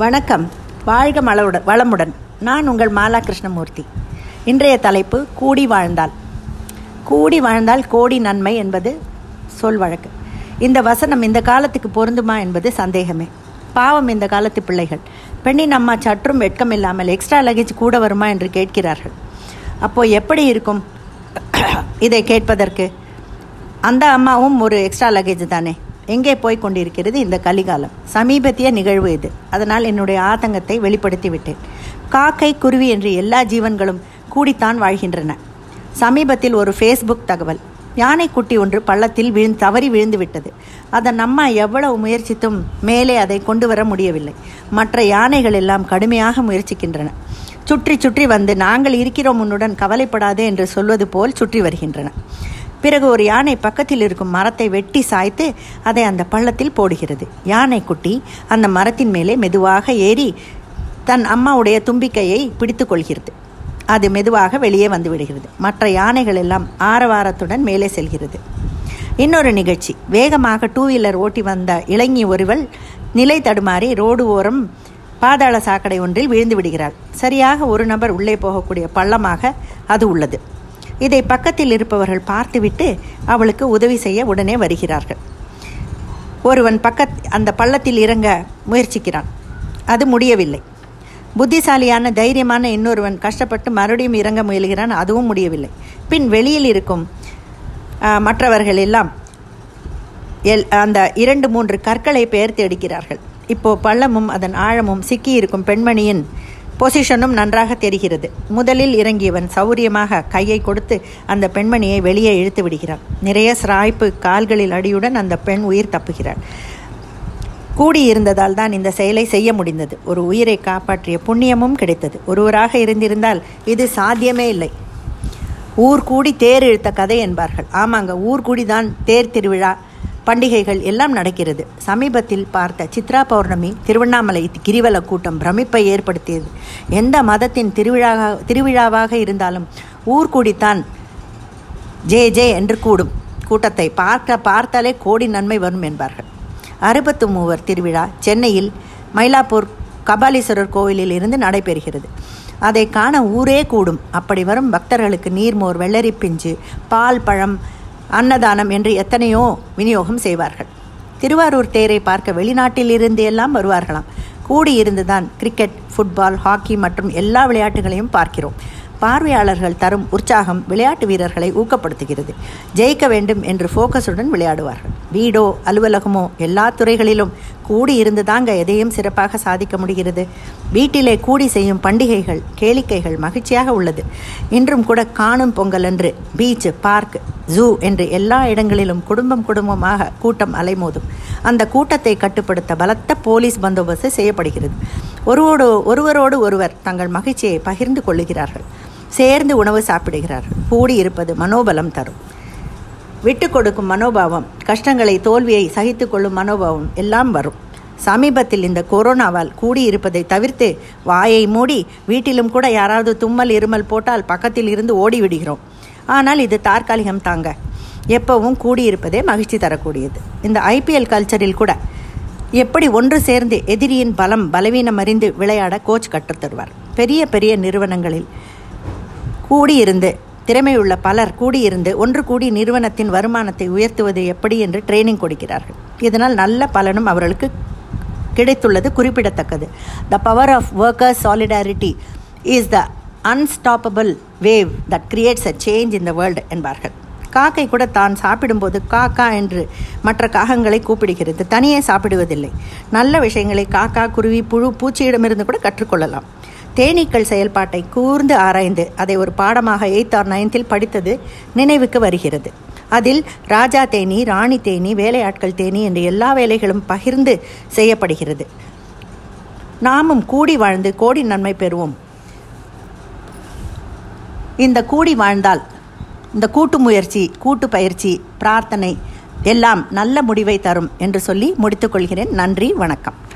வணக்கம். வாழ்க மலவுடன் வளமுடன். நான் உங்கள் மாலா கிருஷ்ணமூர்த்தி இன்றைய தலைப்பு கூடி வாழ்ந்தால். கூடி வாழ்ந்தால் கோடி நன்மை என்பது சொல் வழக்கு. இந்த வசனம் இந்த காலத்துக்கு பொருந்துமா என்பது சந்தேகமே. பாவம் இந்த காலத்து பிள்ளைகள். பெண்ணின் அம்மா சற்றும் வெட்கம் இல்லாமல் எக்ஸ்ட்ரா லக்கேஜ் கூட வருமா என்று கேட்கிறார்கள். அப்போ எப்படி இருக்கும்? இதை கேட்பதற்கு அந்த அம்மாவும் ஒரு எக்ஸ்ட்ரா லக்கேஜ் தானே? எங்கே போய் கொண்டிருக்கிறது இந்த கலிகாலம்? சமீபத்திய நிகழ்வு இது. அதனால் என்னுடைய ஆதங்கத்தை வெளிப்படுத்திவிட்டேன் காக்கை குருவி என்று எல்லா ஜீவன்களும் கூடித்தான் வாழ்கின்றன. சமீபத்தில் ஒரு ஃபேஸ்புக் தகவல். யானைக்குட்டி ஒன்று பள்ளத்தில் விழு தவறி விழுந்து விட்டது. அதன் அம்மா எவ்வளவு முயற்சித்தும் மேலே அதை கொண்டு வர முடியவில்லை. மற்ற யானைகள் எல்லாம் கடுமையாக முயற்சிக்கின்றன. சுற்றி சுற்றி வந்து நாங்கள் இருக்கிறோம் உன்னுடன் கவலைப்படாதே என்று சொல்வது போல் சுற்றி வருகின்றன. பிறகு ஒரு யானை பக்கத்தில் இருக்கும் மரத்தை வெட்டி சாய்த்து அதை அந்த பள்ளத்தில் போடுகிறது. யானை குட்டி அந்த மரத்தின் மேலே மெதுவாக ஏறி தன் அம்மாவுடைய தும்பிக்கையை பிடித்து கொள்கிறது. அது மெதுவாக வெளியே வந்து விடுகிறது. மற்ற யானைகள் எல்லாம் ஆரவாரத்துடன் மேலே செல்கிறது. இன்னொரு நிகழ்ச்சி. வேகமாக டூ வீலர் ஓட்டி வந்த இளைஞி ஒருவள் நிலை தடுமாறி ரோடு ஓரம் பாதாள சாக்கடை ஒன்றில் விழுந்து விடுகிறாள். சரியாக ஒரு நபர் உள்ளே போகக்கூடிய பள்ளமாக அது உள்ளது. இதை பக்கத்தில் இருப்பவர்கள் பார்த்துவிட்டு அவளுக்கு உதவி செய்ய உடனே வருகிறார்கள். ஒருவன் பக்கத் அந்த பள்ளத்தில் இறங்க முயற்சிக்கிறான். அது முடியவில்லை. புத்திசாலியான தைரியமான இன்னொருவன் கஷ்டப்பட்டு மறுபடியும் இறங்க முயல்கிறான். அதுவும் முடியவில்லை. பின் வெளியில் இருக்கும் மற்றவர்கள் எல்லாம் எல் அந்த இரண்டு மூன்று கற்களை பெயர்த்து எடுக்கிறார்கள். இப்போ பள்ளமும் அதன் ஆழமும் சிக்கியிருக்கும் பெண்மணியின் பொசிஷனும் நன்றாக தெரிகிறது. முதலில் இறங்கியவன் சௌரியமாக கையை கொடுத்து அந்த பெண்மணியை வெளியே இழுத்து விடுகிறான். நிறைய சிராய்ப்பு கால்களில் அடியுடன் அந்த பெண் உயிர் தப்புகிறாள். கூடியிருந்ததால் தான் இந்த செயலை செய்ய முடிந்தது. ஒரு உயிரை காப்பாற்றிய புண்ணியமும் கிடைத்தது. ஒருவராக இருந்திருந்தால் இது சாத்தியமே இல்லை. ஊர் கூடி தேர் இழுத்த கதை என்பார்கள். ஆமாங்க ஊர் கூடி தான் தேர் திருவிழா பண்டிகைகள் எல்லாம் நடக்கிறது. சமீபத்தில் பார்த்த சித்ரா பௌர்ணமி திருவண்ணாமலை கிரிவல கூட்டம் பிரமிப்பை ஏற்படுத்தியது. எந்த மதத்தின் திருவிழா திருவிழாவாக இருந்தாலும் ஊர் கூடித்தான் ஜே ஜே என்று கூடும். கூட்டத்தை பார்க்க பார்த்தாலே கோடி நன்மை வரும் என்பார்கள். அறுபத்து மூவர் திருவிழா சென்னையில் மயிலாப்பூர் கபாலீஸ்வரர் கோவிலில் இருந்து நடைபெறுகிறது. அதை காண ஊரே கூடும். அப்படி வரும் பக்தர்களுக்கு நீர்மோர் வெள்ளரி பிஞ்சு பால் பழம் அன்னதானம் என்று எத்தனையோ விநியோகம் செய்வார்கள். திருவாரூர் தேரை பார்க்க வெளிநாட்டில் இருந்து எல்லாம் வருவார்களாம். கூடியிருந்துதான் கிரிக்கெட் ஃபுட்பால் ஹாக்கி மற்றும் எல்லா விளையாட்டுகளையும் பார்க்கிறோம். பார்வையாளர்கள் தரும் உற்சாகம் விளையாட்டு வீரர்களை ஊக்கப்படுத்துகிறது. ஜெயிக்க வேண்டும் என்று ஃபோக்கஸுடன் விளையாடுவார்கள். வீடோ அலுவலகமோ எல்லா துறைகளிலும் கூடி இருந்து தாங்க எதையும் சிறப்பாக சாதிக்க முடிகிறது. வீட்டிலே கூடி செய்யும் பண்டிகைகள் கேளிக்கைகள் மகிழ்ச்சியாக உள்ளது. இன்றும் கூட காணும் பொங்கல் அன்று பீச் பார்க் ஜூ என்று எல்லா இடங்களிலும் குடும்பம் குடும்பமாக கூட்டம் அலைமோதும். அந்த கூட்டத்தை கட்டுப்படுத்த பலத்த போலீஸ் பந்தோபஸ்து செய்யப்படுகிறது. ஒருவோடு ஒருவரோடு ஒருவர் தங்கள் மகிழ்ச்சியை பகிர்ந்து கொள்ளுகிறார்கள். சேர்ந்து உணவு சாப்பிடுகிறார். கூடி இருப்பது மனோபலம் தரும். விட்டு கொடுக்கும் மனோபாவம் கஷ்டங்களை தோல்வியை சகித்து கொள்ளும் மனோபாவம் எல்லாம் வரும். சமீபத்தில் இந்த கொரோனாவால் கூடியிருப்பதை தவிர்த்து வாயை மூடி வீட்டிலும் கூட யாராவது தும்மல் இருமல் போட்டால் பக்கத்தில் இருந்து ஓடிவிடுகிறோம் ஆனால் இது தற்காலிகம் தாங்க. எப்பவும் கூடியிருப்பதே மகிழ்ச்சி தரக்கூடியது. இந்த ஐபிஎல் கல்ச்சரில் கூட எப்படி ஒன்று சேர்ந்து எதிரியின் பலம் பலவீனம் அறிந்து விளையாட கோச் கற்றுத்தருவார் பெரிய பெரிய நிறுவனங்களில் கூடியிருந்து திறமையுள்ள பலர் கூடியிருந்து ஒன்று கூடி நிறுவனத்தின் வருமானத்தை உயர்த்துவது எப்படி என்று ட்ரைனிங் கொடுக்கிறார்கள். இதனால் நல்ல பலனும் அவர்களுக்கு கிடைத்துள்ளது குறிப்பிடத்தக்கது. The power of workers solidarity is the unstoppable wave that creates a change in the world என்பார்கள். காக்கை கூட தான் சாப்பிடும்போது காக்கா என்று மற்ற காகங்களை கூப்பிடுகிறது. தனியே சாப்பிடுவதில்லை. நல்ல விஷயங்களை காக்கா குருவி புழு பூச்சியிடமிருந்து கூட கற்றுக்கொள்ளலாம். தேனீக்கள் செயல்பாட்டை கூர்ந்து ஆராய்ந்து அதை ஒரு பாடமாக எயித் ஆர் நைன்த்தில் படித்தது நினைவுக்கு வருகிறது. அதில் ராஜா தேனி ராணி தேனி வேலையாட்கள் தேனி என்று எல்லா வேலைகளும் பகிர்ந்து செய்யப்படுகிறது. நாமும் கூடி வாழ்ந்து கோடி நன்மை பெறுவோம். இந்த கூடி வாழ்ந்தால் இந்த கூட்டு முயற்சி கூட்டு பயிற்சி பிரார்த்தனை எல்லாம் நல்ல முடிவை தரும் என்று சொல்லி முடித்துக்கொள்கிறேன் நன்றி வணக்கம்.